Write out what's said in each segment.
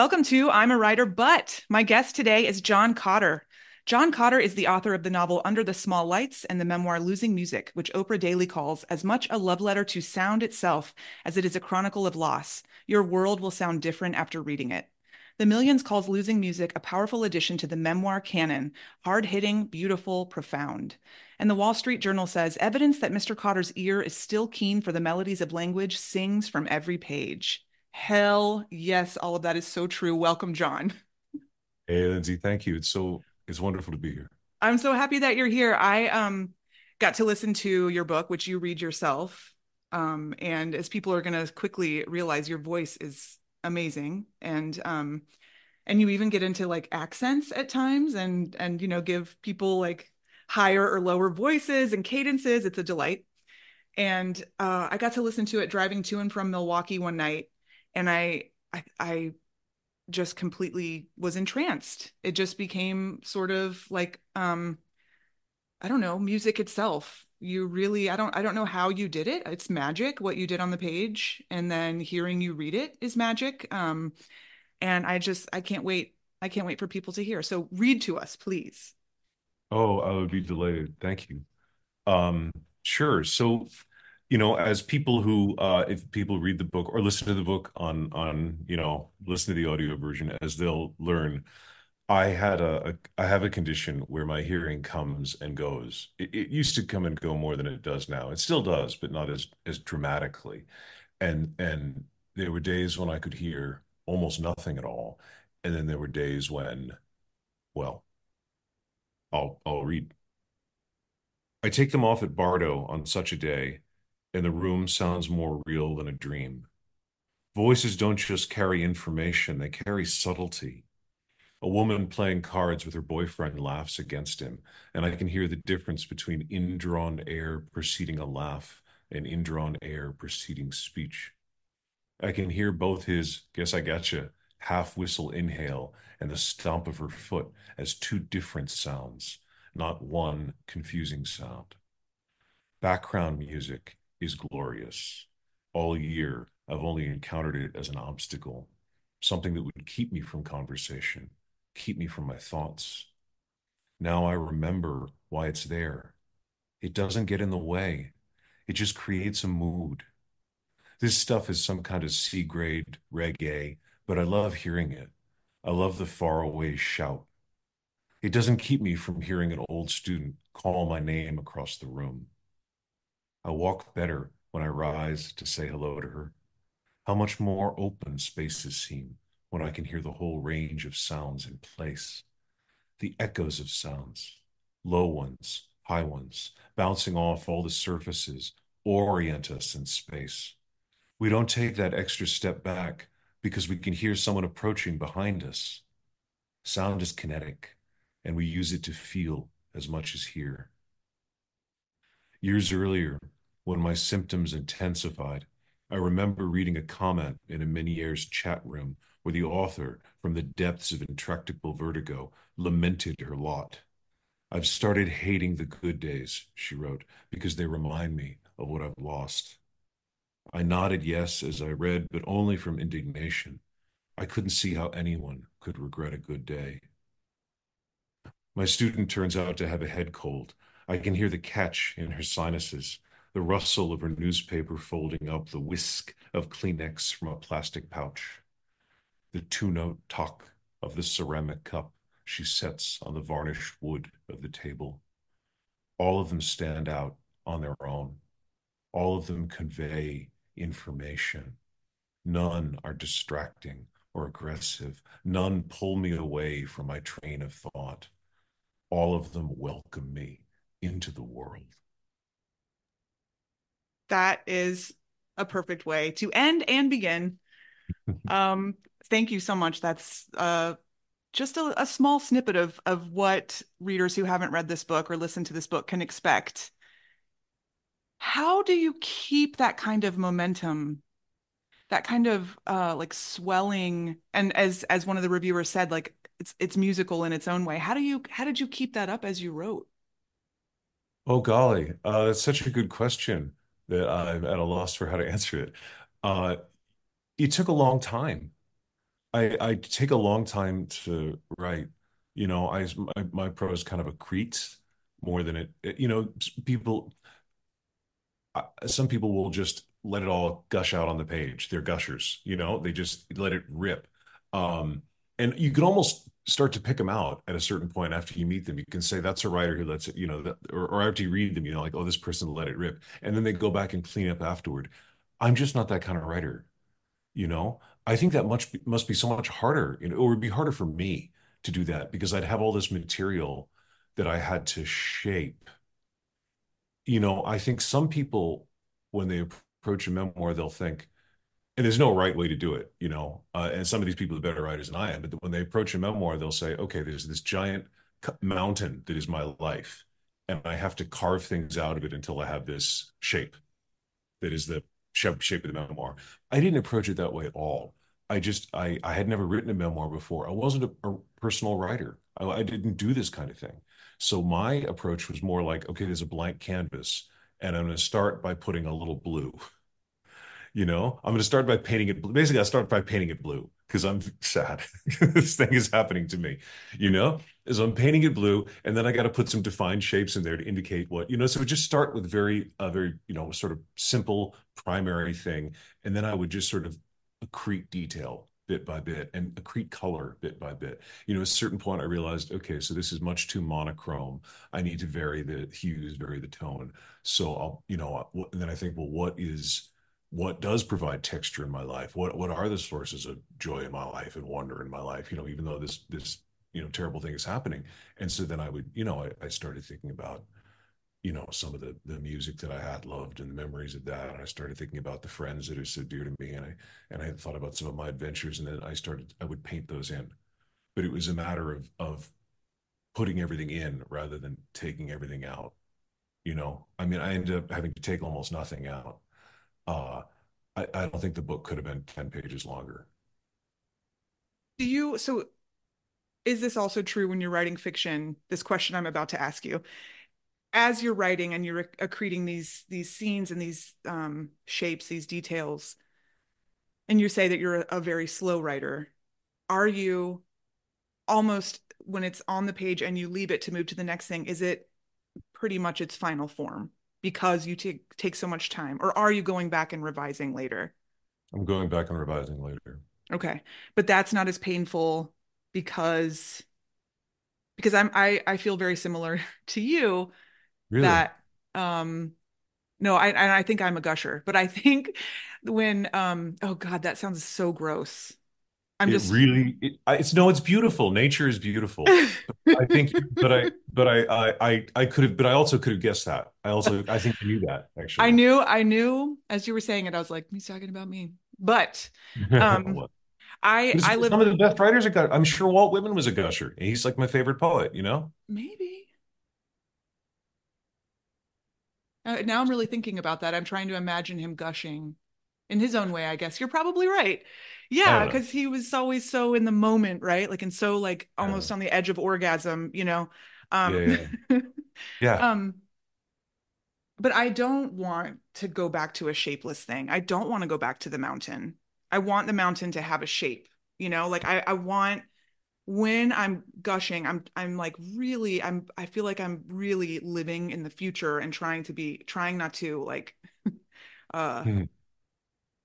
Welcome to I'm a Writer, but my guest today is John Cotter. John Cotter is the author of the novel Under the Small Lights and the memoir Losing Music, which Oprah Daily calls as much a love letter to sound itself as it is a chronicle of loss. Your world will sound different after reading it. The Millions calls Losing Music a powerful addition to the memoir canon, hard hitting, beautiful, profound. And the Wall Street Journal says evidence that Mr. Cotter's ear is still keen for the melodies of language sings from every page. Hell yes, all of that is so true. Welcome, John. Hey, Lindsay, thank you. It's so it's wonderful to be here. I'm so happy that you're here. I um got to listen to your book, which you read yourself. Um, and as people are gonna quickly realize your voice is amazing. And um, and you even get into like accents at times and and you know, give people like higher or lower voices and cadences. It's a delight. And uh, I got to listen to it driving to and from Milwaukee one night and I, I I just completely was entranced. It just became sort of like um I don't know, music itself. You really I don't I don't know how you did it. It's magic what you did on the page and then hearing you read it is magic. Um and I just I can't wait I can't wait for people to hear. So read to us, please. Oh, I would be delighted. Thank you. Um sure. So you know, as people who, uh, if people read the book or listen to the book on, on, you know, listen to the audio version, as they'll learn, I had a, a I have a condition where my hearing comes and goes. It, it used to come and go more than it does now. It still does, but not as as dramatically. And and there were days when I could hear almost nothing at all, and then there were days when, well, I'll I'll read. I take them off at Bardo on such a day and the room sounds more real than a dream. Voices don't just carry information, they carry subtlety. A woman playing cards with her boyfriend laughs against him, and I can hear the difference between indrawn air preceding a laugh and indrawn air preceding speech. I can hear both his, guess I gotcha, half whistle inhale and the stomp of her foot as two different sounds, not one confusing sound. Background music is glorious. All year, I've only encountered it as an obstacle, something that would keep me from conversation, keep me from my thoughts. Now I remember why it's there. It doesn't get in the way, it just creates a mood. This stuff is some kind of C grade reggae, but I love hearing it. I love the faraway shout. It doesn't keep me from hearing an old student call my name across the room. I walk better when I rise to say hello to her. How much more open spaces seem when I can hear the whole range of sounds in place. The echoes of sounds, low ones, high ones, bouncing off all the surfaces, orient us in space. We don't take that extra step back because we can hear someone approaching behind us. Sound is kinetic, and we use it to feel as much as hear. Years earlier, when my symptoms intensified, I remember reading a comment in a Meniere's chat room where the author, from the depths of intractable vertigo, lamented her lot. I've started hating the good days, she wrote, because they remind me of what I've lost. I nodded yes as I read, but only from indignation. I couldn't see how anyone could regret a good day. My student turns out to have a head cold, I can hear the catch in her sinuses, the rustle of her newspaper folding up, the whisk of Kleenex from a plastic pouch. The two note talk of the ceramic cup she sets on the varnished wood of the table. All of them stand out on their own. All of them convey information. None are distracting or aggressive. None pull me away from my train of thought. All of them welcome me into the world. That is a perfect way to end and begin. um, thank you so much. That's uh, just a, a, small snippet of of what readers who haven't read this book or listened to this book can expect. How do you keep that kind of momentum that kind of uh like swelling and as as one of the reviewers said like it's it's musical in its own way how do you how did you keep that up as you wrote oh golly uh that's such a good question that i'm at a loss for how to answer it uh it took a long time i i take a long time to write you know i my, my prose kind of accretes more than it, you know people some people will just let it all gush out on the page. They're gushers, you know, they just let it rip. Um, and you can almost start to pick them out at a certain point after you meet them. You can say that's a writer who lets it, you know, that, or, or after you read them, you know, like, oh, this person let it rip. And then they go back and clean up afterward. I'm just not that kind of writer, you know? I think that much must be so much harder, you know, it would be harder for me to do that because I'd have all this material that I had to shape. You know, I think some people, when they approach a memoir, they'll think, and there's no right way to do it, you know. Uh, and some of these people are better writers than I am, but when they approach a memoir, they'll say, okay, there's this giant mountain that is my life, and I have to carve things out of it until I have this shape that is the shape of the memoir. I didn't approach it that way at all. I just I I had never written a memoir before. I wasn't a, a personal writer. I, I, didn't do this kind of thing. So my approach was more like, okay, there's a blank canvas and I'm going to start by putting a little blue. You know, I'm going to start by painting it. Blue. Basically, I start by painting it blue because I'm sad. this thing is happening to me. You know, as I'm painting it blue, and then I got to put some defined shapes in there to indicate what you know. So just start with very, uh, very you know, sort of simple primary thing, and then I would just sort of accrete detail bit by bit and accrete color bit by bit. You know, at a certain point, I realized, okay, so this is much too monochrome. I need to vary the hues, vary the tone. So I'll, you know, and then I think, well, what is, what does provide texture in my life? What what are the sources of joy in my life and wonder in my life? You know, even though this this you know terrible thing is happening. And so then I would, you know, I, I started thinking about you know some of the the music that I had loved and the memories of that. And I started thinking about the friends that are so dear to me, and I and I had thought about some of my adventures, and then I started I would paint those in, but it was a matter of of putting everything in rather than taking everything out. You know, I mean, I ended up having to take almost nothing out. Uh, I, don't think the book could have been ten pages longer. Do you so? Is this also true when you're writing fiction? This question I'm about to ask you as you're writing and you're accreting these these scenes and these um, shapes, these details, and you say that you're a, a very slow writer, are you almost when it's on the page and you leave it to move to the next thing? Is it pretty much its final form because you take take so much time, or are you going back and revising later? I'm going back and revising later. Okay, but that's not as painful because because I'm I I feel very similar to you really? that um no i and i think i'm a gusher but i think when um oh god that sounds so gross i'm it just really it, it's no it's beautiful nature is beautiful i think but i but I, I i could have but i also could have guessed that i also i think i knew that actually i knew i knew as you were saying it i was like he's talking about me but um I I live some of the best writers are I'm sure Walt Whitman was a gusher. He's like my favorite poet, you know? Maybe. Uh, now I'm really thinking about that. I'm trying to imagine him gushing in his own way, I guess. You're probably right. Yeah, because he was always so in the moment, right? Like and so like almost on the edge of orgasm, you know. Um yeah. Yeah. yeah. um but I don't want to go back to a shapeless thing. I don't want to go back to the mountain. I want the mountain to have a shape, you know, like I, I want when I'm gushing, I'm I'm like really I'm I feel like I'm really living in the future and trying to be trying not to like uh mm-hmm.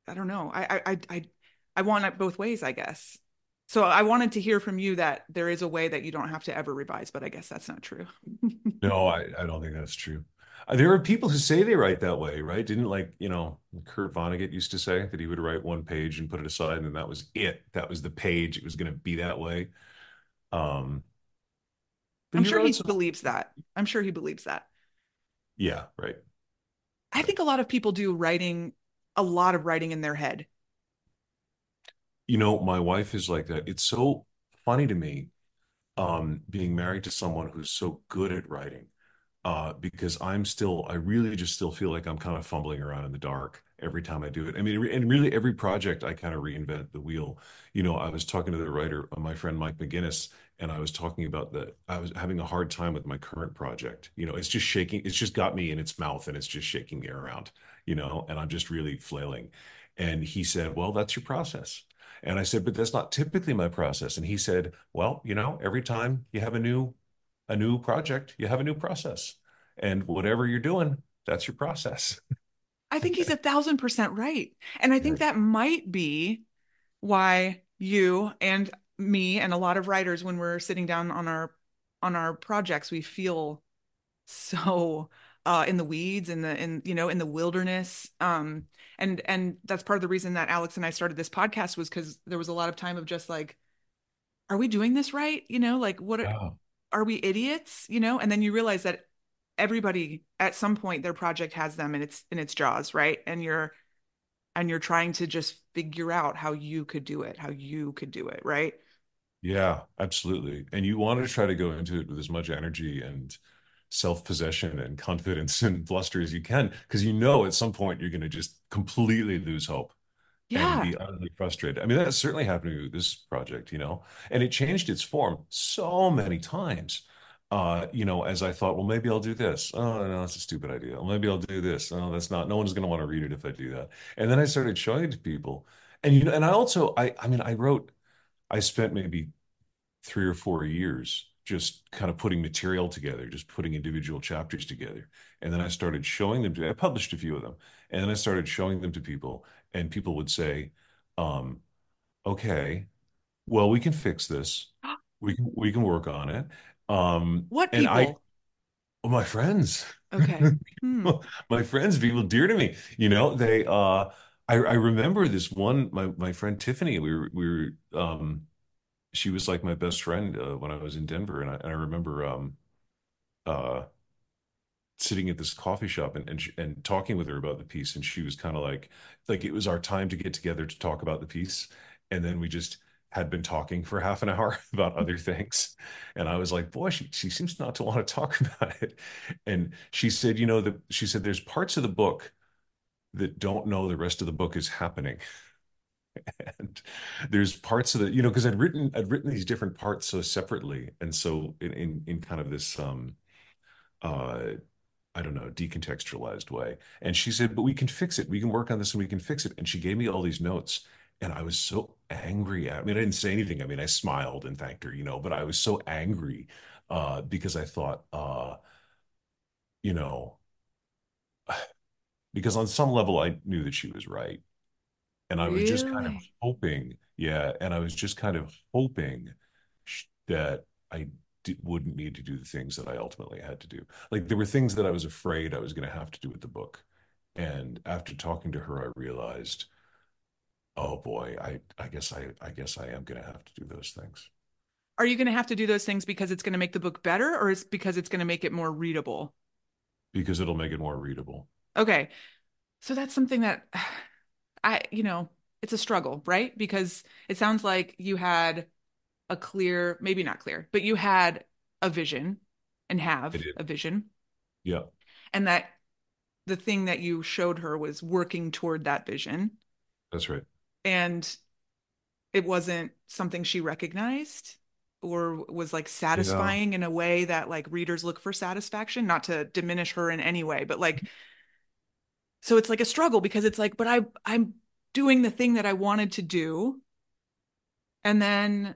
I don't know. I I I I want it both ways, I guess. So I wanted to hear from you that there is a way that you don't have to ever revise, but I guess that's not true. No, I, I don't think that's true. Uh, There are people who say they write that way, right? Didn't like, you know, Kurt Vonnegut used to say that he would write one page and put it aside, and that was it. That was the page. It was going to be that way. Um, I'm sure he some, believes that. I'm sure he believes that. yeah, right, I think a lot of people do writing, a lot of writing in their head. You know, my wife is like that. It's so funny to me, um, being married to someone who's so good at writing. uh, because I'm still, I really just still feel like I'm kind of fumbling around in the dark every time I do it. I mean, and really every project I kind of reinvent the wheel. You know, I was talking to the writer, uh, my friend Mike McGinnis, and I was talking about that. I was having a hard time with my current project. You know, it's just shaking, it's just got me in its mouth and it's just shaking me around, you know, and I'm just really flailing. And he said, Well, that's your process. And I said, But that's not typically my process. And he said, Well, you know, every time you have a new a new project, you have a new process. And whatever you're doing, that's your process. I think he's a thousand percent right. And I think that might be why you and me and a lot of writers, when we're sitting down on our on our projects, we feel so uh in the weeds in the in you know in the wilderness. Um and and that's part of the reason that Alex and I started this podcast was because there was a lot of time of just like are we doing this right? You know like what are, are we idiots? You know and then you realize that everybody at some point their project has them in its in its jaws right? And you're and you're trying to just figure out how you could do it how you could do it right? Yeah, absolutely. And you want to try to go into it with as much energy and self-possession and confidence and bluster as you can, because you know at some point you're going to just completely lose hope and yeah be utterly frustrated. I mean, that certainly happened to me with this project, you know, and it changed its form so many times. Uh, you know, as I thought, well, maybe I'll do this. Oh, no, that's a stupid idea. Maybe I'll do this. Oh, that's not, no one's going to want to read it if I do that. And then I started showing it to people. And, you know, and I also, I, I mean, I wrote, I spent maybe three or four years just kind of putting material together, just putting individual chapters together. And then I started showing them to, I published a few of them. And then I started showing them to people, and people would say, um, okay, well, we can fix this. We can we can work on it. Um, what and I, people well, my friends, okay hmm my friends, people dear to me, you know, they uh I, I remember this one, my my friend Tiffany, we were we were um she was like my best friend uh, when I was in Denver, and I, and I remember um, uh, sitting at this coffee shop and and, sh and talking with her about the piece, and she was kind of like, like it was our time to get together to talk about the piece, and then we just had been talking for half an hour about other things, and I was like, boy, she she seems not to want to talk about it, and she said, you know, that she said there's parts of the book that don't know the rest of the book is happening and there's parts of the you know because I'd written I'd written these different parts so separately and so in in, in kind of this um uh I don't know decontextualized way. And she said but we can fix it. We can work on this and we can fix it. And she gave me all these notes and I was so angry I mean I didn't say anything. I mean I smiled and thanked her you know but I was so angry uh because I thought uh you know because on some level I knew that she was right And I was just kind of hoping, yeah, and I was just kind of hoping sh- that I d wouldn't need to do the things that I ultimately had to do. Like there were things that I was afraid I was going to have to do with the book. And after talking to her, I realized, oh boy, I I guess I I guess I am going to have to do those things are you going to have to do those things because it's going to make the book better or is because it's going to make it more readable because it'll make it more readable. okay so that's something that I, you know, it's a struggle, right? Because it sounds like you had a clear, maybe not clear, but you had a vision and have a vision, Yeah, and that the thing that you showed her was working toward that vision. that's right. And it wasn't something she recognized or was like Yeah. satisfying in a way that like readers look for satisfaction, not to diminish her in any way, but like, so it's like a struggle because it's like, but I, I'm doing the thing that I wanted to do and then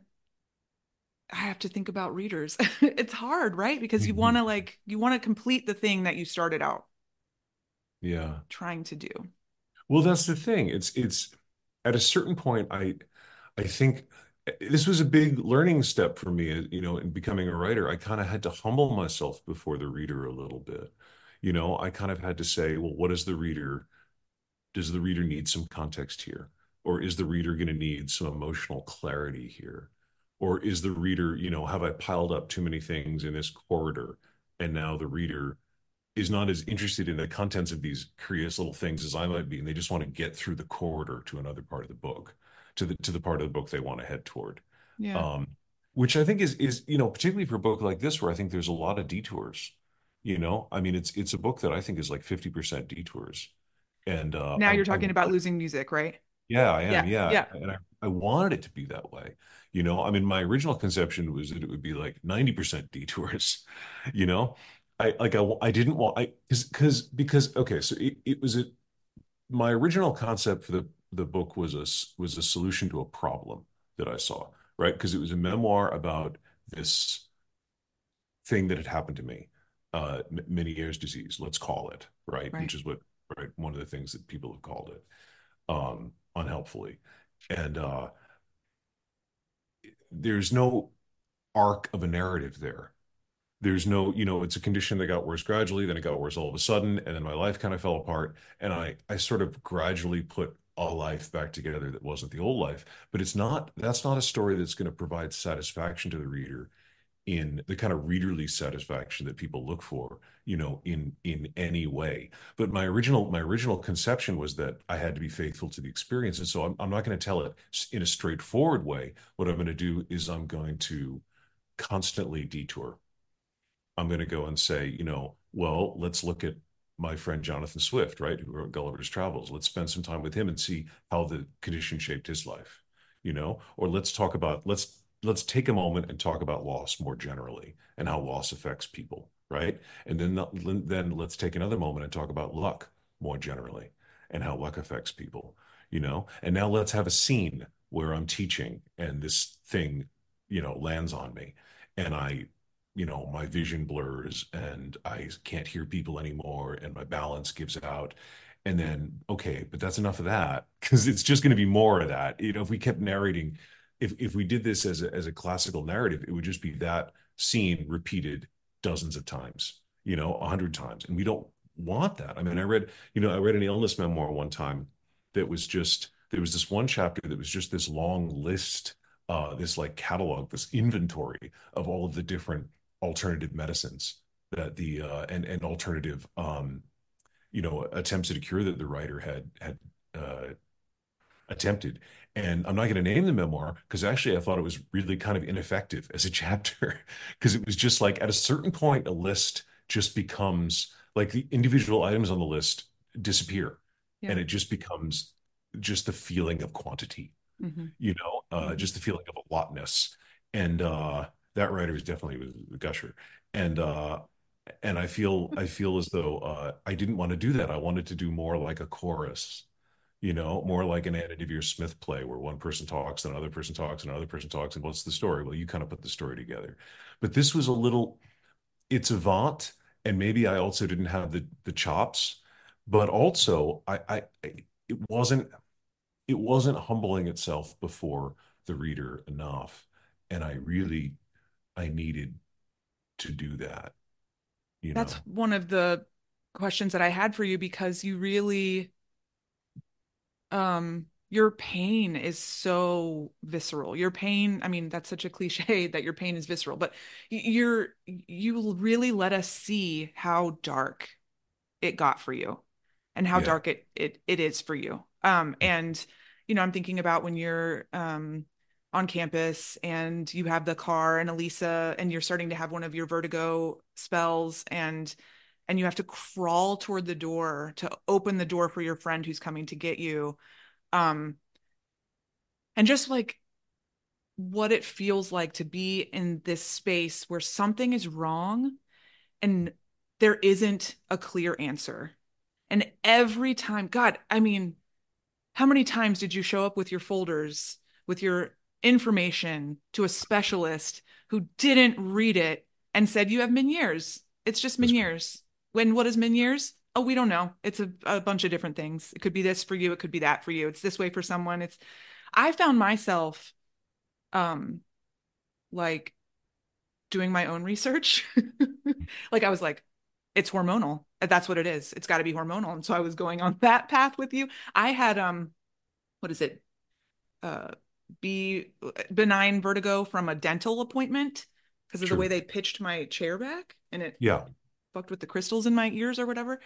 I have to think about readers. it's hard, right? Because you want Mhm. to like you want to complete the thing that you started out Yeah. trying to do. Well, that's the thing. It's it's at a certain point, I I think, this was a big learning step for me, you know, in becoming a writer. I kind of had to humble myself before the reader a little bit. You know, I kind of had to say, well, what does the reader, does the reader need some context here? Or is the reader going to need some emotional clarity here? Or is the reader, you know, have I piled up too many things in this corridor? And now the reader is not as interested in the contents of these curious little things as I might be, and they just want to get through the corridor to another part of the book to the to the part of the book they want to head toward. Yeah. Um, which I think is is you know particularly for a book like this where I think there's a lot of detours. You know, I mean, it's it's a book that I think is like fifty percent detours. And uh, now you're talking I, about losing music, right? Yeah, I am. Yeah, Yeah, yeah. and I, I wanted it to be that way. You know, I mean, my original conception was that it would be like ninety percent detours. You know, I like I I didn't want I because because because okay, so it, it was a my original concept for the the book was a was a solution to a problem that I saw, right? Because it was a memoir about this thing that had happened to me, uh, Meniere's disease, let's call it, right? Right. Which is what, right? One of the things that people have called it, um, unhelpfully, and uh, there's no arc of a narrative there. There's no, you know, it's a condition that got worse gradually, then it got worse all of a sudden, and then my life kind of fell apart, and I I sort of gradually put a life back together that wasn't the old life. But it's not, that's not a story that's going to provide satisfaction to the reader in the kind of readerly satisfaction that people look for, you know, in in any way. But my original my original conception was that I had to be faithful to the experience, and so I'm, I'm not going to tell it in a straightforward way. What I'm going to do is I'm going to constantly detour. I'm going to go and say, you know, well, let's look at my friend Jonathan Swift, right, who wrote Gulliver's Travels. Let's spend some time with him and see how the condition shaped his life, you know, or let's talk about let's let's take a moment and talk about loss more generally and how loss affects people, right? And then then let's take another moment and talk about luck more generally and how luck affects people, you know. And now let's have a scene where I'm teaching and this thing, you know, lands on me and I you know, my vision blurs and I can't hear people anymore and my balance gives out. And then, okay, but that's enough of that because it's just going to be more of that. You know, if we kept narrating, if if we did this as a, as a classical narrative, it would just be that scene repeated dozens of times, you know, a hundred times. And we don't want that. I mean, I read, you know, I read an illness memoir one time that was just, there was this one chapter that was just this long list, uh, this like catalog, this inventory of all of the different alternative medicines that the uh, and and alternative um, you know attempts at a cure that the writer had had uh, attempted. And I'm not going to name the memoir because actually I thought it was really kind of ineffective as a chapter because it was just like at a certain point a list just becomes like the individual items on the list disappear Yeah. and it just becomes just the feeling of quantity Mhm. you know, uh, Mhm. just the feeling of a lotness. And uh, that writer was definitely was a gusher. And uh, and I feel I feel as though uh, I didn't want to do that. I wanted to do more like a chorus, you know, more like an Anna Deavere Smith play where one person talks, and another person talks, and another person talks, and what's the story? Well, you kind of put the story together. But this was a little, it's avant, and maybe I also didn't have the the chops, but also I I it wasn't it wasn't humbling itself before the reader enough. And I really, I needed to do that, you know, That's know? one of the questions that I had for you because you really um your pain is so visceral. Your pain, I mean, that's such a cliche that your pain is visceral, but you're you really let us see how dark it got for you and how Yeah. dark it it it is for you. Um and you know, I'm thinking about when you're um on campus and you have the car and Elisa and you're starting to have one of your vertigo spells and and you have to crawl toward the door to open the door for your friend who's coming to get you. Um and just like what it feels like to be in this space where something is wrong and there isn't a clear answer. And every time, God, I mean, how many times did you show up with your folders, with your information to a specialist who didn't read it and said, You have Meniere's. It's just. Meniere's. When what is Meniere's? Oh, we don't know. It's a, a bunch of different things. It could be this for you, it could be that for you. It's this way for someone. It's I found myself um like doing my own research. like I was like, it's hormonal. That's what it is. It's got to be hormonal. And so I was going on that path with you. I had um what is it? Uh be benign vertigo from a dental appointment because of Sure. the way they pitched my chair back and it Yeah. Fucked with the crystals in my ears or whatever.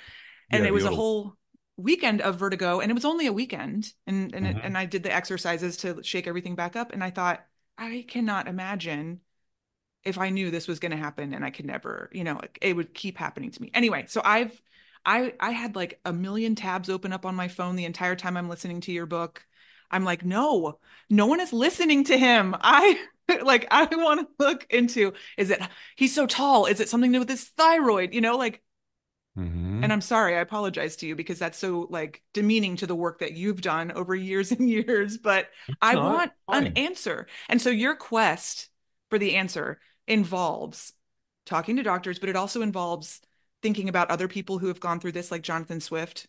And Yeah, it was a whole weekend of vertigo and it was only a weekend and and, it, Mhm. and I did the exercises to shake everything back up and I thought I cannot imagine if I knew this was going to happen and I could never, you know, it would keep happening to me. Anyway, so I've I I had like a million tabs open up on my phone the entire time I'm listening to your book. I'm like, no, no one is listening to him. I like I want to look into is it he's so tall? Is it something to do with his thyroid? You know, like Mhm. and I'm sorry, I apologize to you because that's so like demeaning to the work that you've done over years and years, but I not. want an answer. And so your quest for the answer involves talking to doctors, but it also involves thinking about other people who have gone through this, like Jonathan Swift.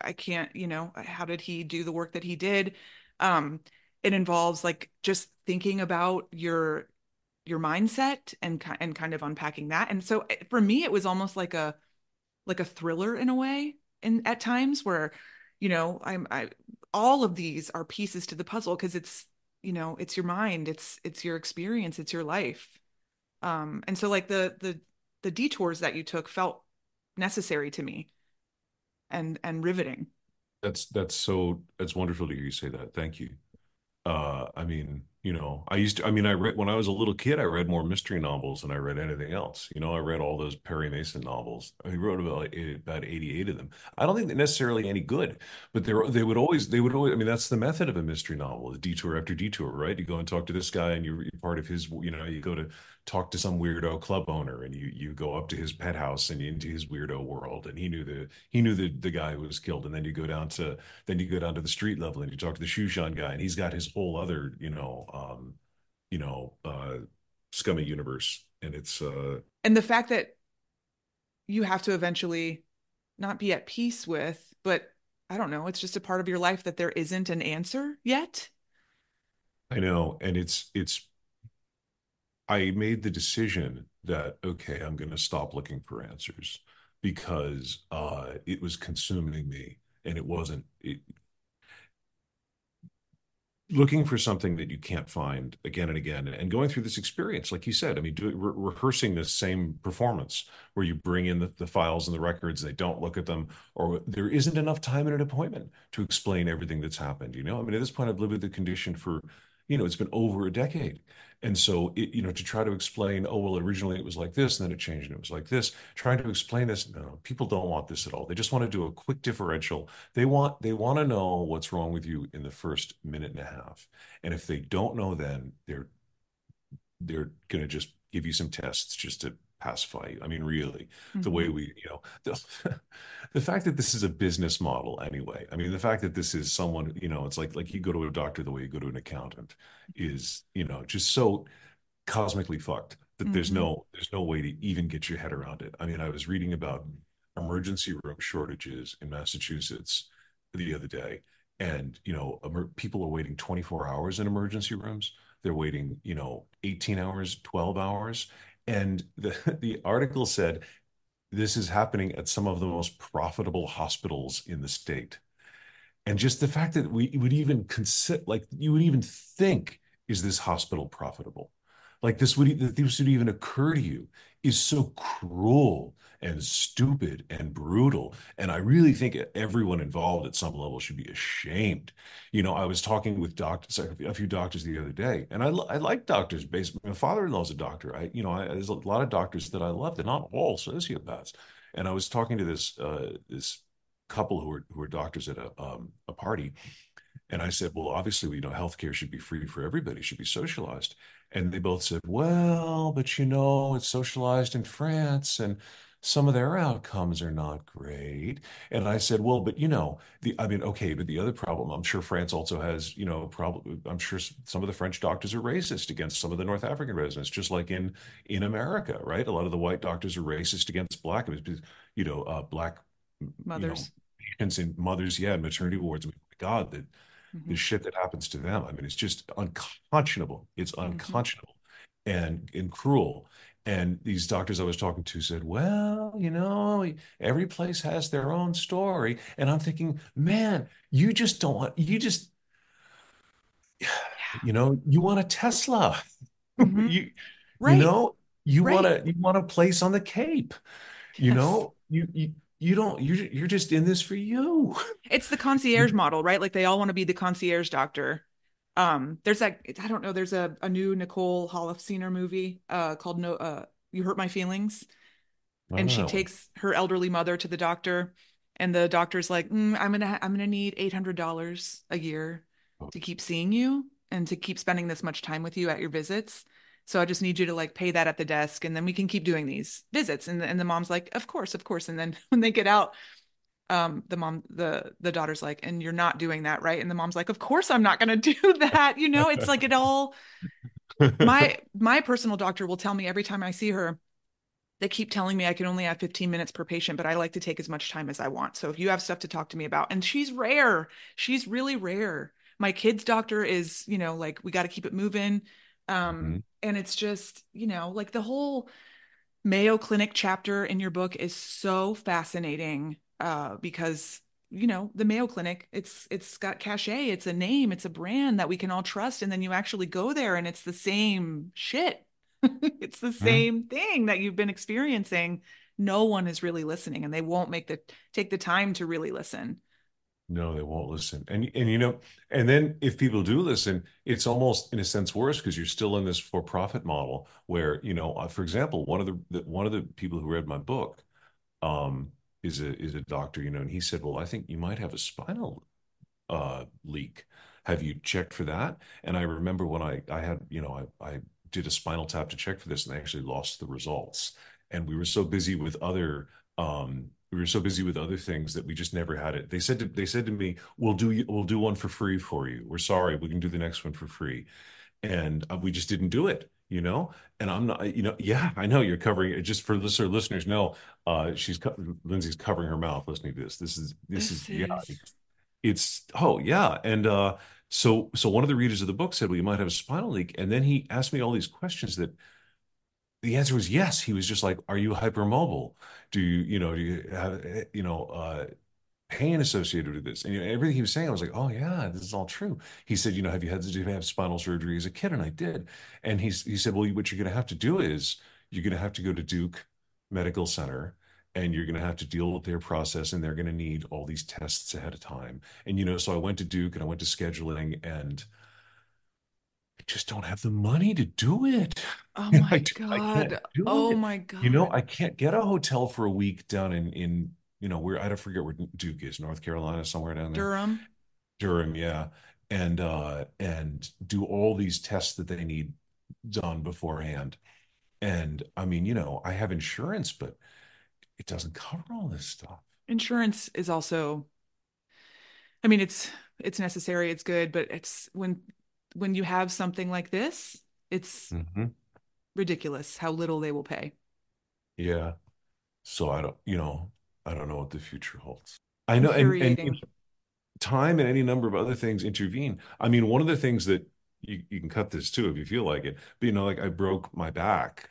I can't, you know, how did he do the work that he did? Um, it involves like just thinking about your your mindset and and kind of unpacking that. And so eh, for me, it was almost like a like a thriller in a way, and at times where, you know, I'm I all of these are pieces to the puzzle because it's you know it's your mind, it's it's your experience, it's your life. Um, and so like the the the detours that you took felt necessary to me and and riveting. That's that's so that's wonderful to hear you say that. Thank you. Uh, I mean, you know, I used to, I mean, I read when I was a little kid, I read more mystery novels than I read anything else. You know, I read all those Perry Mason novels. He wrote about about 88 of them. I don't think they're necessarily any good, but they're they would always they would always I mean, that's the method of a mystery novel, is detour after detour, right? You go and talk to this guy and you're, you're part of his, you know, you go to talk to some weirdo club owner and you you go up to his pet house and into his weirdo world and he knew the he knew the the guy who was killed and then you go down to then you go down to the street level and you talk to the shoe shine guy and he's got his whole other you know um you know uh scummy universe and it's uh And the fact that you have to eventually not be at peace with, but I don't know, it's just a part of your life that there isn't an answer yet. I know and it's it's I made the decision that okay I'm going to stop looking for answers because uh it was consuming me and it wasn't it, looking for something that you can't find again and again and going through this experience like you said i mean do, re- rehearsing this same performance where you bring in the, the files and the records they don't look at them or there isn't enough time in an appointment to explain everything that's happened you know? I mean at this point i've lived with the condition for you know it's been over a decade and so it, you know to try to explain oh well originally it was like this and then it changed and it was like this trying to explain this no people don't want this at all they just want to do a quick differential they want they want to know what's wrong with you in the first minute and a half. And if they don't know then they're they're going to just give you some tests just to you. I mean really, the way Mhm. we, you know, the, the fact that this is a business model anyway. I mean the fact that this is someone, you know, it's like like you go to a doctor the way you go to an accountant is, you know, just so cosmically fucked that there's Mhm. no there's no way to even get your head around it. I mean, I was reading about emergency room shortages in Massachusetts the other day, and you know, emer people are waiting 24 hours in emergency rooms. They're waiting, you know, 18 hours, 12 hours, and the the article said this is happening at some of the most profitable hospitals in the state. And just the fact that we would even consider, like, you would even think, is this hospital profitable? Like this would that this would even occur to you is so cruel and stupid and brutal. And I really think everyone involved at some level should be ashamed. You know, I was talking with doctors, a few doctors the other day, and I, I like doctors. Based, my father-in-law is a doctor. I, you know, I, there's a lot of doctors that I love. They're not all sociopaths. And I was talking to this uh, this couple who were who were doctors at a um, a party, and I said, well, obviously, you know, healthcare should be free for everybody, should be socialized. And they both said, well, but you know, it's socialized in France and some of their outcomes are not great. And I said, well, but you know, the I mean, okay, but the other problem, I'm sure France also has, you know, probably I'm sure some of the French doctors are racist against some of the North African residents, just like in in America, right? A lot of the white doctors are racist against black, you know, uh, black, you know, Mothers. patients and mothers, yeah, and maternity wards. My God, that mm-hmm. the shit that happens to them. I mean, it's just unconscionable. It's mm-hmm. unconscionable mm-hmm. and and cruel. And these doctors I was talking to said, well, you know, every place has their own story. And I'm thinking, man, you just don't want, you just, you know, you want a Tesla. Mm-hmm. you, right. you know, you right. want to, you want a place on the Cape, yes. you know, you, you, you don't you're you're just in this for you. It's the concierge model right? Like they all want to be the concierge doctor. Um there's that i don't know there's a, a new nicole holofcener movie uh called no uh you hurt my feelings. And she takes her elderly mother to the doctor and the doctor's like mm, i'm gonna i'm gonna need $800 a year to keep seeing you and to keep spending this much time with you at your visits so i just need you to like pay that at the desk and then we can keep doing these visits. And, and the mom's like of course of course. And then when they get out um the mom the the daughter's like and you're not doing that right? And the mom's like of course i'm not going to do that you know? It's like it all my my personal doctor will tell me every time i see her they keep telling me i can only have 15 minutes per patient but i like to take as much time as i want. So if you have stuff to talk to me about and she's rare she's really rare. My kids doctor is you know like we got to keep it moving um mm-hmm. and it's just you know like the whole mayo clinic chapter in your book is so fascinating uh, because you know the mayo clinic it's it's got cachet it's a name it's a brand that we can all trust and then you actually go there and it's the same shit it's the mm-hmm. same mm-hmm. thing that you've been experiencing no one is really listening and they won't make the take the time to really listen no they won't listen and and you know and then if people do listen it's almost in a sense worse because you're still in this for profit model where you know uh, for example one of the, the one of the people who read my book um is a is a doctor, you know, and he said, "Well, I think you might have a spinal uh, leak. Have you checked for that?" And I remember when I I had, you know, I I did a spinal tap to check for this, and I actually lost the results. And we were so busy with other um, we were so busy with other things that we just never had it. They said to they said to me, "We'll do we'll do one for free for you. We're sorry, we can do the next one for free," and uh, we just didn't do it you know? And i'm not you know yeah i know you're covering it just for listener listeners know uh she's lindsay's covering her mouth listening to this. This is this, this is, is, yeah it's oh yeah. And uh so so one of the readers of the book said well you might have a spinal leak. And then he asked me all these questions that the answer was yes he was just like are you hypermobile do you you know do you have you know uh pain associated with this. And you know, everything he was saying, I was like, oh yeah, this is all true. He said, you know, have you had to have spinal surgery as a kid? And I did. And he's he said, well, what you're going to have to do is you're going to have to go to Duke Medical Center and you're going to have to deal with their process and they're going to need all these tests ahead of time. And you know, so I went to Duke and I went to scheduling and I just don't have the money to do it. Oh my I, god. I oh it. my god. You know, I can't get a hotel for a week down in in you know, where I don't forget where Duke is, North Carolina, somewhere down there. Durham. Durham, yeah. And uh and do all these tests that they need done beforehand. And I mean, you know, I have insurance, but it doesn't cover all this stuff. Insurance is also I mean, it's it's necessary, it's good, but it's when when you have something like this, it's mm-hmm. ridiculous how little they will pay. Yeah. So I don't, you know, I don't know what the future holds. I know, and, and, time and any number of other things intervene. I mean, one of the things that you, you can cut this too if you feel like it, but you know, like I broke my back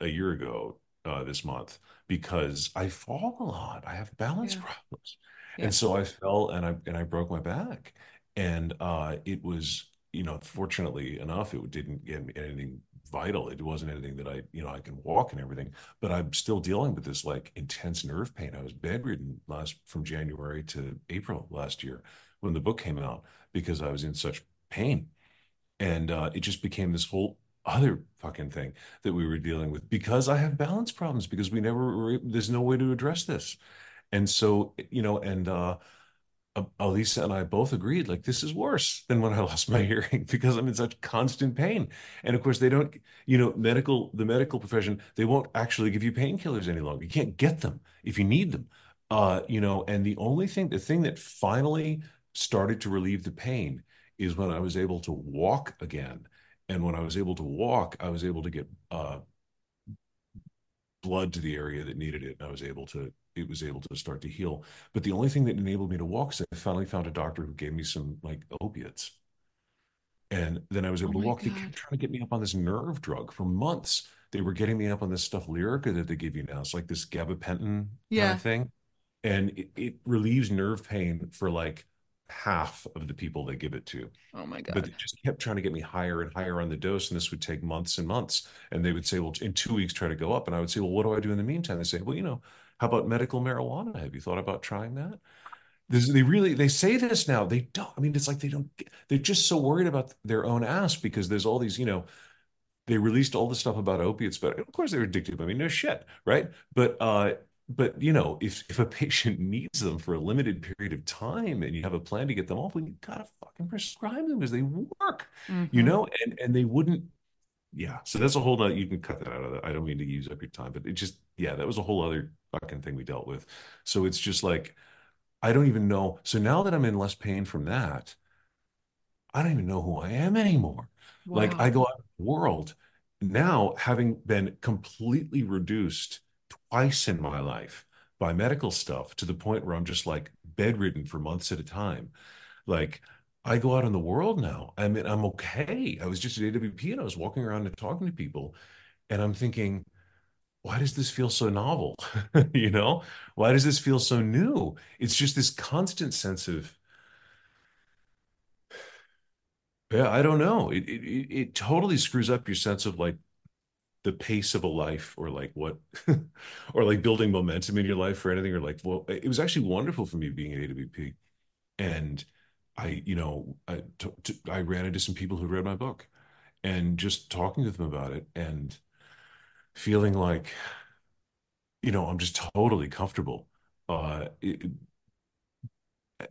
a year ago uh, this month because I fall a lot. I have balance yeah. problems, yeah. and so I fell and I and I broke my back, and uh, it was you know, fortunately enough, it didn't get me anything vital. It wasn't anything that I, you know, I can walk and everything, but I'm still dealing with this like intense nerve pain. I was bedridden last from January to April last year when the book came out because I was in such pain. And uh, it just became this whole other fucking thing that we were dealing with because I have balance problems because we never were, there's no way to address this. And so, you know, and uh, Alisa and I both agreed, like, this is worse than when I lost my hearing because I'm in such constant pain. And of course, they don't, you know, medical, the medical profession, they won't actually give you painkillers any longer. You can't get them if you need them. Uh, you know, and the only thing, the thing that finally started to relieve the pain is when I was able to walk again. And when I was able to walk, I was able to get uh, blood to the area that needed it. And I was able to it was able to start to heal. But the only thing that enabled me to walk is I finally found a doctor who gave me some like opiates. And then I was oh able Oh to walk. They kept trying to get me up on this nerve drug for months. They were getting me up on this stuff Lyrica that they give you now. It's like this gabapentin kind Yeah. of thing. And it, it relieves nerve pain for like half of the people they give it to. Oh my god! But God. they just kept trying to get me higher and higher on the dose, and this would take months and months. And they would say, "Well, in two weeks, try to go up." And I would say, "Well, what do I do in the meantime?" They say, "Well, you know, how about medical marijuana? Have you thought about trying that?" This, they really they say this now. They don't. I mean, it's like they don't. They're just so worried about their own ass because there's all these, you know, they released all the stuff about opiates, but of course they're addictive. I mean, no shit, right? But uh, but you know, if if a patient needs them for a limited period of time and you have a plan to get them off, well, you gotta fucking prescribe them because they work, you Mhm. know, and and they wouldn't. Yeah, so that's a whole nother. You can cut that out of that. I don't mean to use up your time, but it just yeah, that was a whole other fucking thing we dealt with. So it's just like I don't even know. So now that I'm in less pain from that, I don't even know who I am anymore. Like I go out in the world now, having been completely reduced twice in my life by medical stuff to the point where I'm just like bedridden for months at a time. Like I go out in the world now. I mean, I'm okay. I was just at AWP and I was walking around and talking to people, and I'm thinking, why does this feel so novel? You know, why does this feel so new? It's just this constant sense of Yeah, I don't know. It, it it totally screws up your sense of like the pace of a life or like what or like building momentum in your life or anything or like well it was actually wonderful for me being at AWP and I you know I t t I ran into some people who read my book and just talking to them about it and feeling like you know I'm just totally comfortable uh it,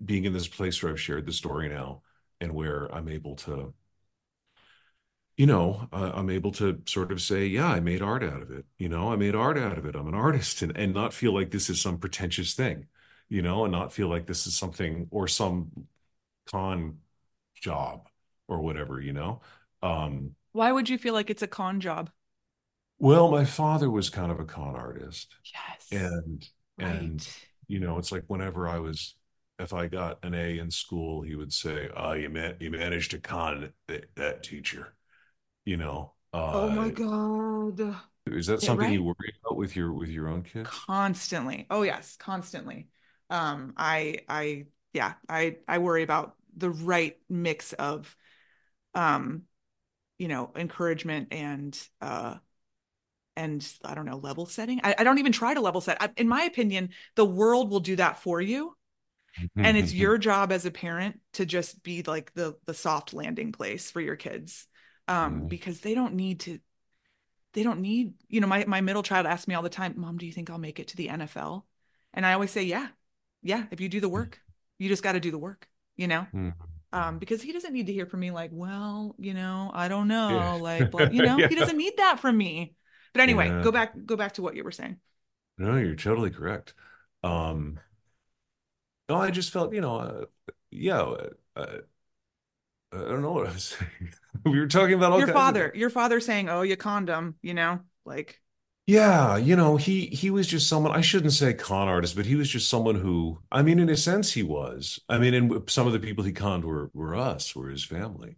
being in this place where I've shared the story now and where I'm able to you know, uh, I'm able to sort of say, yeah, I made art out of it. You know, I made art out of it. I'm an artist and, and not feel like this is some pretentious thing, you know, and not feel like this is something or some con job or whatever, you know. Um, Why would you feel like it's a con job? well, my father was kind of a con artist Yes. and and you know, it's like whenever I was if I got an A in school, he would say, "Oh, you man you managed to con that, that teacher." You know, Oh my uh, God. Is that Yeah, something you worry about with your with your own kids? Constantly. Oh yes, constantly. Um, I I yeah, I I worry about the right mix of um, you know, encouragement and uh and I don't know, level setting. I, I don't even try to level set. I, in my opinion, the world will do that for you. And it's your job as a parent to just be like the the soft landing place for your kids. Um, Mhm. because they don't need to they don't need, you know, my my middle child asks me all the time, "Mom, do you think I'll make it to the NFL?" And I always say, "Yeah. Yeah, if you do the work. You just got to do the work, you know?" Mhm. Um, because he doesn't need to hear from me like, "Well, you know, I don't know." Yeah. Like, blah, you know, he doesn't need that from me. But anyway, Yeah. go back go back to what you were saying. No, you're totally correct. Um, no, I just felt, you know, uh, yeah, uh, uh, I don't know what I was saying. We were talking about all Your father, your father saying, "Oh, you condom," you know? Like, Yeah, you know, he he was just someone, I shouldn't say con artist, but he was just someone who, I mean, in a sense, he was. I mean, and some of the people he conned were were us, were his family.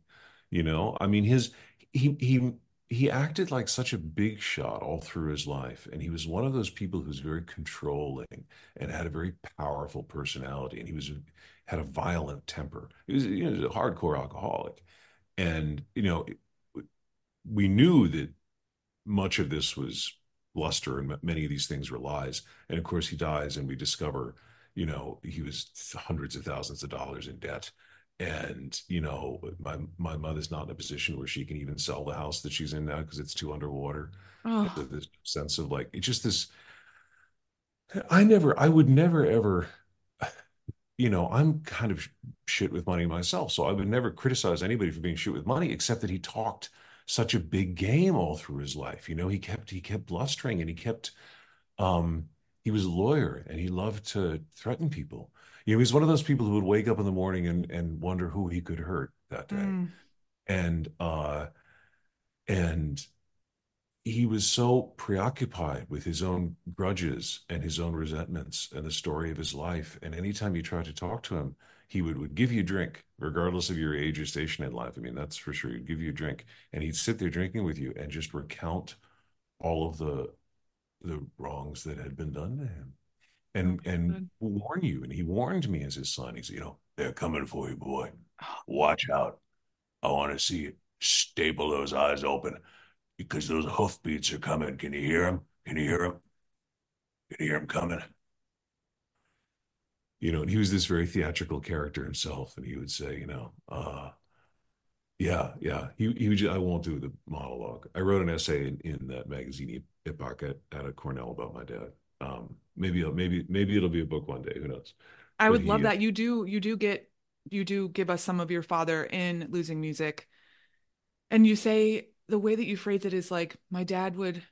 You know, I mean, his he he he acted like such a big shot all through his life, and he was one of those people who's very controlling and had a very powerful personality, and he was had a violent temper. He was, you know, a hardcore alcoholic, and you know, we knew that much of this was bluster and many of these things were lies. And of course, he dies, and we discover, you know, he was hundreds of thousands of dollars in debt. And you know, my my mother's not in a position where she can even sell the house that she's in now because it's too underwater. Oh, this sense of like it's just this. I never, I would never ever, you know, I'm kind of shit with money myself, so I would never criticize anybody for being shit with money, except that he talked such a big game all through his life. You know, he kept he kept blustering and he kept um he was a lawyer and he loved to threaten people. You know, he was one of those people who would wake up in the morning and and wonder who he could hurt that day. mm, And uh and he was so preoccupied with his own grudges and his own resentments and the story of his life. And anytime you tried to talk to him, he would, would give you a drink, regardless of your age or station in life. I mean, that's for sure. He'd give you a drink and he'd sit there drinking with you and just recount all of the the wrongs that had been done to him and oh, and warn you. And he warned me as his son. He said, you know, they're coming for you, boy. Oh. Watch out. I want to see you staple those eyes open because those hoofbeats are coming. Can you hear them? Can you hear them? Can you hear them coming? You know, and he was this very theatrical character himself, and he would say, you know, uh, yeah, yeah. He he would. I won't do the monologue. I wrote an essay in, in that magazine Epoch at, at a Cornell about my dad. Um, maybe maybe maybe it'll be a book one day. Who knows? I would love he, uh, that. You do you do get you do give us some of your father in losing music. And you say the way that you phrase it is like my dad would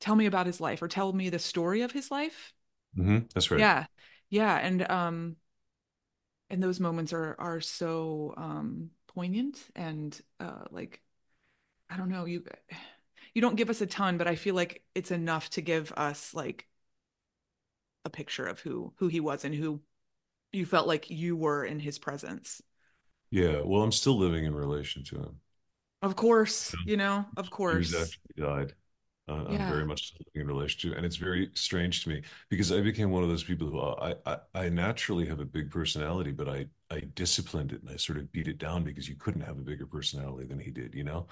tell me about his life or tell me the story of his life. mhm, that's right. Yeah. Yeah. And um and those moments are are so um poignant and uh like I don't know, you you don't give us a ton, but I feel like it's enough to give us like a picture of who who he was and who you felt like you were in his presence. Yeah. Well, I'm still living in relation to him. Of course, you know, of course. he died. Uh, I'm very much in relation to, and it's very strange to me because I became one of those people who uh, I, I I naturally have a big personality, but I I disciplined it and I sort of beat it down because you couldn't have a bigger personality than he did, you know?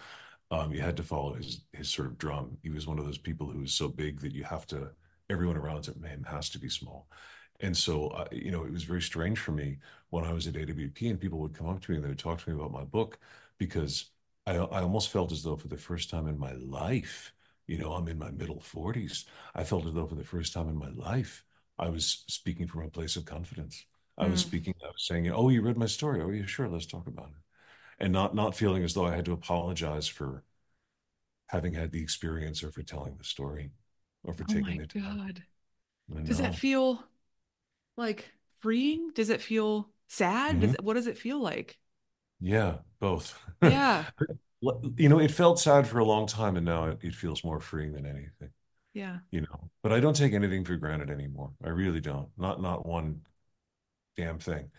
Um, you had to follow his his sort of drum. He was one of those people who was so big that you have to, everyone around him has to be small. And so, uh, you know, it was very strange for me when I was at AWP and people would come up to me and they would talk to me about my book because I, I almost felt as though for the first time in my life, you know, I'm in my middle 40s. I felt as though for the first time in my life, I was speaking from a place of confidence. I was Mm. speaking, I was saying, oh, you read my story. Oh, yeah, sure, let's talk about it. And not not feeling as though I had to apologize for having had the experience or for telling the story or for Oh taking the time. God. Does that feel like freeing? Does it feel sad? Does Mhm. it, what does it feel like? Yeah, both. Yeah. You know, it felt sad for a long time, and now it, it feels more freeing than anything, Yeah. you know. But I don't take anything for granted anymore. I really don't. Not not one damn thing.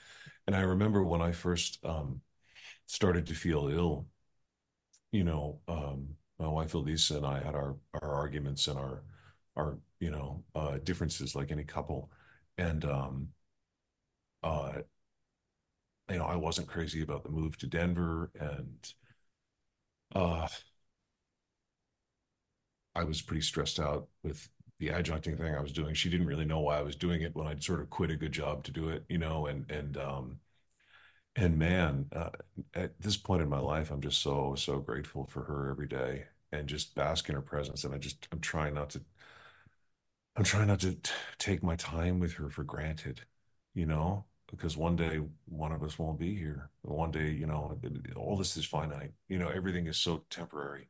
And I remember when I first um, started to feel ill, you know, um, my wife Elisa and I had our our arguments and our our you know uh, differences like any couple, and um, uh, you know, I wasn't crazy about the move to Denver, and uh, I was pretty stressed out with the adjuncting thing I was doing. She didn't really know why I was doing it when I'd sort of quit a good job to do it, you know, and and um and man, uh, at this point in my life, I'm just so so grateful for her every day and just bask in her presence. And I just I'm trying not to I'm trying not to t- take my time with her for granted, you know, because one day one of us won't be here. One day, you know, all this is finite. You know, everything is so temporary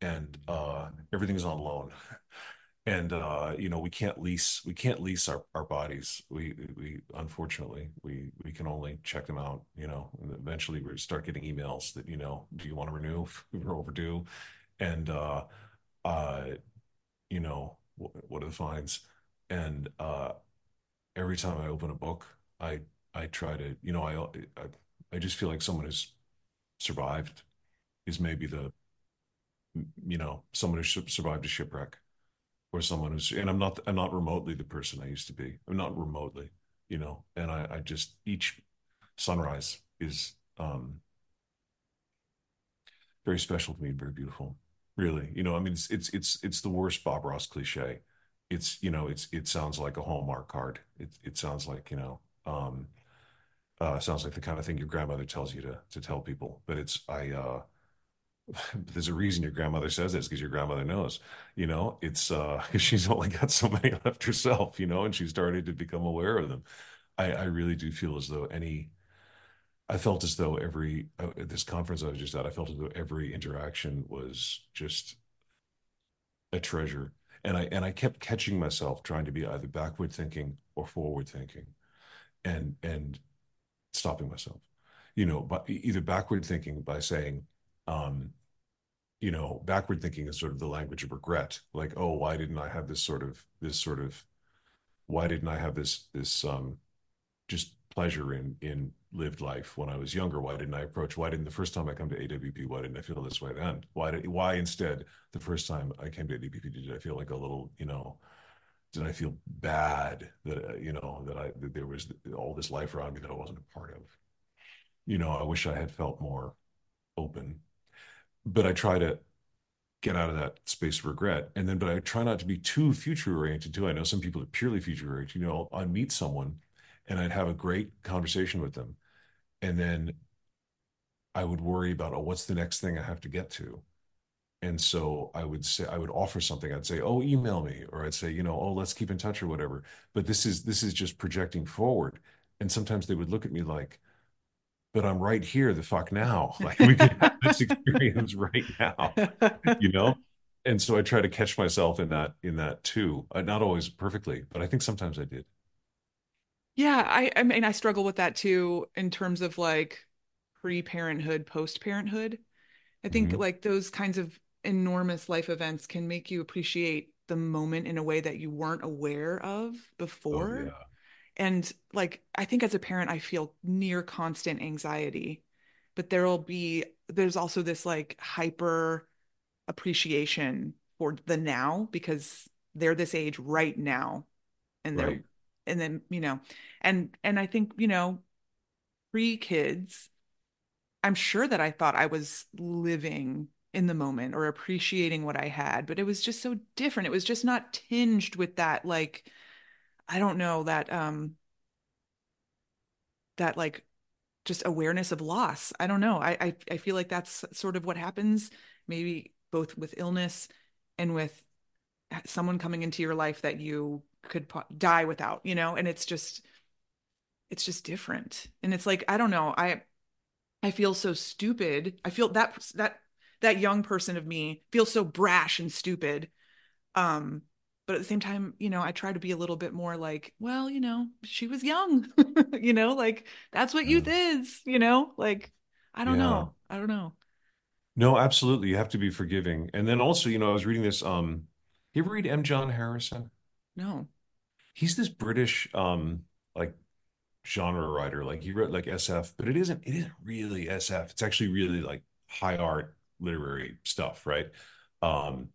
and uh everything is on loan. And uh, you know, we can't lease we can't lease our, our bodies. We we unfortunately we we can only check them out, you know, eventually we start getting emails that, you know, do you want to renew? We're overdue. And uh uh, you know, what, what are the fines? And uh every time I open a book, I I try to, you know, I I, I just feel like someone who's survived is maybe the, you know, someone who survived a shipwreck or someone who's and I'm not I'm not remotely the person I used to be. I'm not remotely, you know, and I, I just each sunrise is um very special to me and very beautiful. Really. You know, I mean it's it's it's it's the worst Bob Ross cliche. It's, you know, it's it sounds like a Hallmark card. It it sounds like, you know, um uh sounds like the kind of thing your grandmother tells you to to tell people. But it's I uh there's a reason your grandmother says this because your grandmother knows, you know, it's uh she's only got so many left herself, you know, and she started to become aware of them. I, I really do feel as though any, I felt as though every, uh, at this conference I was just at, I felt as though every interaction was just a treasure. And I, and I kept catching myself trying to be either backward thinking or forward thinking and, and stopping myself, you know, but either backward thinking by saying, um, you know, backward thinking is sort of the language of regret. Like, oh, why didn't I have this sort of this sort of why didn't I have this this um just pleasure in in lived life when I was younger? Why didn't I approach? Why didn't the first time I come to AWP? Why didn't I feel this way then? Why did why instead the first time I came to AWP did I feel like a little you know? Did I feel bad that uh, you know that I that there was all this life around me that I wasn't a part of? You know, I wish I had felt more open, but I try to get out of that space of regret. And then, but I try not to be too future oriented too. I know some people are purely future oriented. You know, I'd meet someone and I'd have a great conversation with them. And then I would worry about, oh, what's the next thing I have to get to? And so I would say, I would offer something. I'd say, oh, email me, or I'd say, you know, oh, let's keep in touch or whatever. But this is this is just projecting forward. And sometimes they would look at me like, but I'm right here the fuck now. Like we could have this experience right now, you know? And so I try to catch myself in that in that too. Uh, not always perfectly, but I think sometimes I did. Yeah, I I mean I struggle with that too in terms of like pre-parenthood, post-parenthood. I think Mhm. like those kinds of enormous life events can make you appreciate the moment in a way that you weren't aware of Oh before. yeah. And like I think as a parent, I feel near constant anxiety, but there'll be there's also this like hyper appreciation for the now because they're this age right now and they're Right. and then you know and and I think you know pre-kids I'm sure that I thought I was living in the moment or appreciating what I had but it was just so different. It was just not tinged with that like I don't know that um that like just awareness of loss. I don't know. I I, I feel like that's sort of what happens maybe both with illness and with someone coming into your life that you could po- die without you know? And it's just it's just different. And it's like i don't know. I i feel so stupid. I feel that that that young person of me feels so brash and stupid um but at the same time you know i try to be a little bit more like well you know she was young you know like that's what youth is you know like i don't Yeah. know i don't know No, absolutely. You have to be forgiving. And then also, you know, I was reading this. Um, you ever read M. John Harrison? no He's this British um like genre writer. Like he wrote like SF, but it isn't it isn't really SF. It's actually really like high art literary stuff, right? Um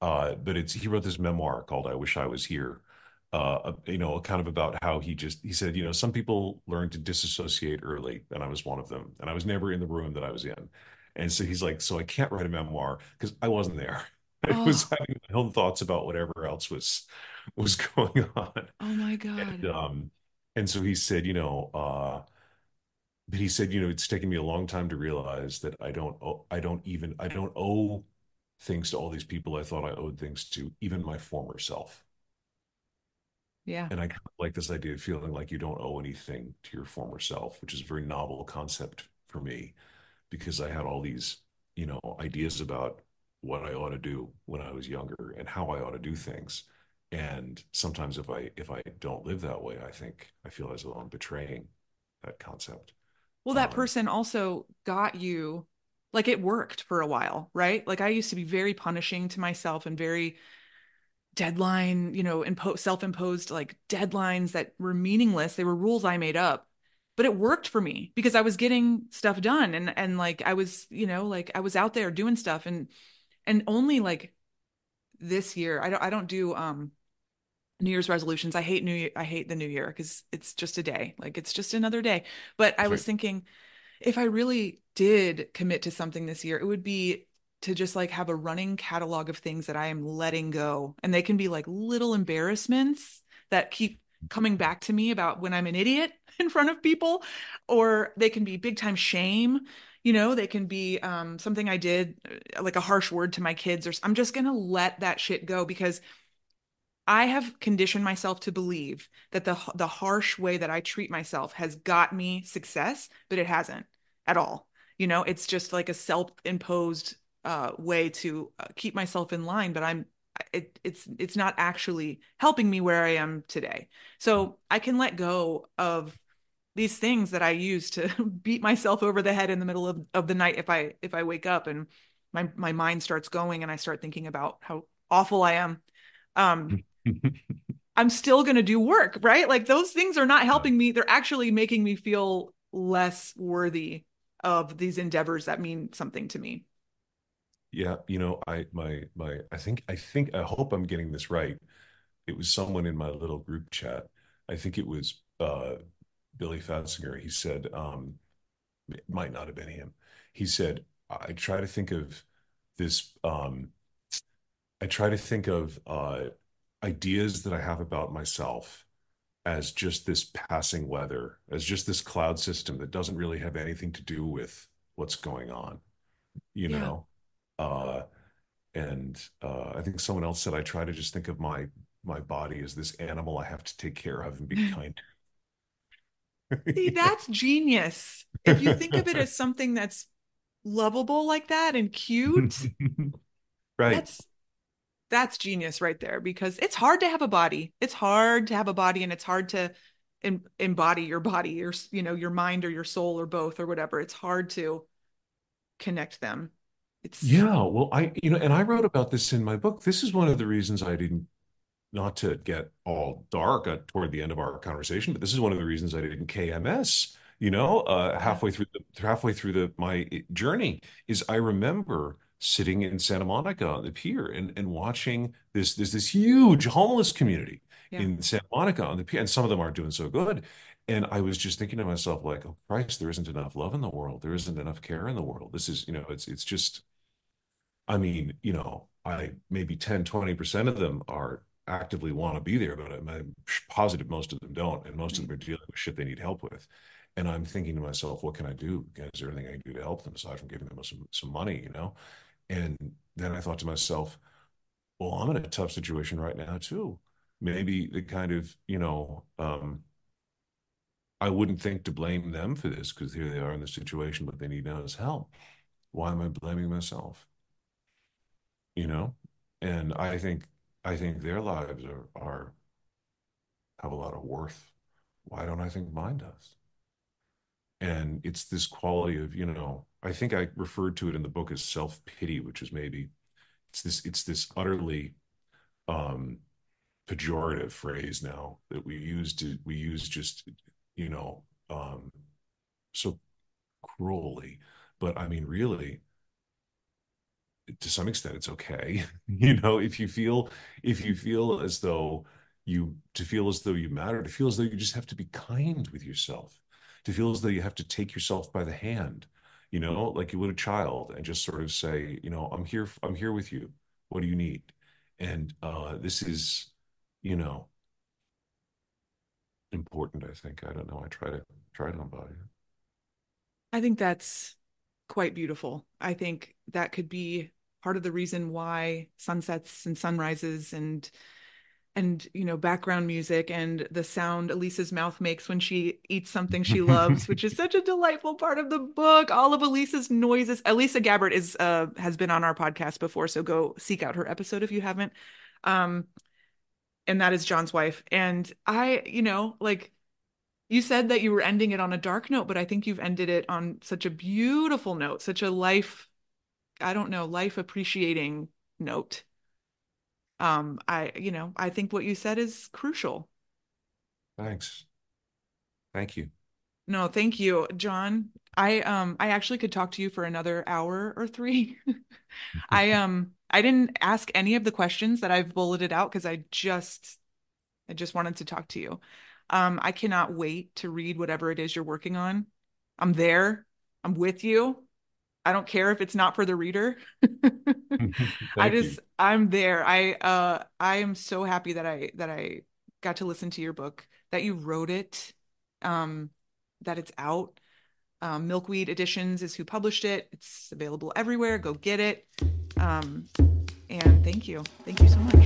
uh but it's he wrote this memoir called I Wish I Was Here. Uh you know, kind of about how he just he said, you know, some people learn to disassociate early, and I was one of them. And I was never in the room that I was in. And so he's like, so I can't write a memoir because I wasn't there. I was oh having my own thoughts about whatever else was was going on. oh my And god um, and so he said, you know, uh, but he said, you know, it's taken me a long time to realize that I don't, owe, I don't even, I don't owe things to all these people I thought I owed things to, even my former self. yeah And I like this idea of feeling like you don't owe anything to your former self, which is a very novel concept for me because I had all these, you know, ideas about what I ought to do when I was younger and how I ought to do things. And sometimes if I if I don't live that way, I think I feel as though I'm betraying that concept. Well, that Um, person also got you, like it worked for a while, right? Like I used to be very punishing to myself and very deadline, you know, impo self-imposed like deadlines that were meaningless. They were rules I made up. But it worked for me because I was getting stuff done and and like I was, you know, like I was out there doing stuff and and only like this year, I don't I don't do um New Year's resolutions. I hate New Year, I hate the new year because it's just a day. Like it's just another day. But I was thinking if I really did commit to something this year, it would be to just like have a running catalog of things that I am letting go. And they can be like little embarrassments that keep coming back to me about when I'm an idiot in front of people, or they can be big time shame. You know, they can be um, something I did, uh, like a harsh word to my kids, or I'm just going to let that shit go because I have conditioned myself to believe that the the harsh way that I treat myself has got me success, but it hasn't at all. You know, it's just like a self-imposed uh, way to uh, keep myself in line, but I'm it, it's it's not actually helping me where I am today. So I can let go of these things that I use to beat myself over the head in the middle of, of the night if I if I wake up and my my mind starts going and I start thinking about how awful I am. Um, I'm still going to do work, right? Like those things are not helping me. They're actually making me feel less worthy of these endeavors that mean something to me. Yeah, you know, I my my I think I think I hope I'm getting this right. It was someone in my little group chat. I think it was uh Billy Fatzinger. He said, um, it might not have been him. He said, I try to think of this um I try to think of uh ideas that I have about myself as just this passing weather, as just this cloud system that doesn't really have anything to do with what's going on, you Yeah. know? Uh, and uh, I think someone else said I try to just think of my my body as this animal I have to take care of and be kind See, that's genius. If you think of it as something that's lovable like that and cute, Right. that's that's genius right there because it's hard to have a body. It's hard to have a body and it's hard to em- embody your body or you know your mind or your soul or both or whatever. It's hard to connect them. It's Yeah, well, I, you know, and I wrote about this in my book. This is one of the reasons I didn't, not to get all dark uh, toward the end of our conversation, but this is one of the reasons I didn't KMS, you know, uh, halfway through the halfway through the my journey is I remember sitting in Santa Monica on the pier and and watching this this this huge homeless community Yeah. in Santa Monica on the pier, and some of them aren't doing so good. And I was just thinking to myself, like, oh Christ, there isn't enough love in the world. There isn't enough care in the world. This is, you know, it's it's just I mean, you know, I maybe 10, 20% of them are actively want to be there, but I'm, I'm positive most of them don't. And most of them are dealing with shit they need help with. And I'm thinking to myself, what can I do? Is there anything I can do to help them aside from giving them some, some money, you know? And then I thought to myself, well, I'm in a tough situation right now too. Maybe the kind of, you know, um, I wouldn't think to blame them for this because here they are in this situation, but they need now is help. Why am I blaming myself? you know and i think i think their lives are are have a lot of worth why don't i think mine does and it's this quality of you know i think i referred to it in the book as self-pity which is maybe it's this it's this utterly um pejorative phrase now that we use to we use just you know um so cruelly. But i mean really to some extent it's okay. You know if you feel if you feel as though you to feel as though you matter to feel as though you just have to be kind with yourself to feel as though you have to take yourself by the hand you know like you would a child and just sort of say you know i'm here i'm here with you. What do you need? And uh this is you know important i think. I don't know. I try to try to embody it. I think that's quite beautiful. I think that could be part of the reason why sunsets and sunrises and and you know background music and the sound Elisa's mouth makes when she eats something she loves, which is such a delightful part of the book. All of Elisa's noises. Elisa Gabbert is uh has been on our podcast before, so go seek out her episode if you haven't. Um, and that is John's wife. And I, you know, like you said that you were ending it on a dark note, but I think you've ended it on such a beautiful note, such a life, I don't know, life appreciating note. Um, I, you know, I think what you said is crucial. thanks thank you No, thank you, John. I um I actually could talk to you for another hour or three. I um I didn't ask any of the questions that I've bulleted out because I just I just wanted to talk to you. Um, I cannot wait to read whatever it is you're working on. I'm there. I'm with you. I don't care if it's not for the reader. I thank you just I'm there. I uh I am so happy that I that I got to listen to your book, that you wrote it, um, that it's out. Um, Milkweed Editions is who published it. It's available everywhere. Go get it. Um, and thank you. Thank you so much.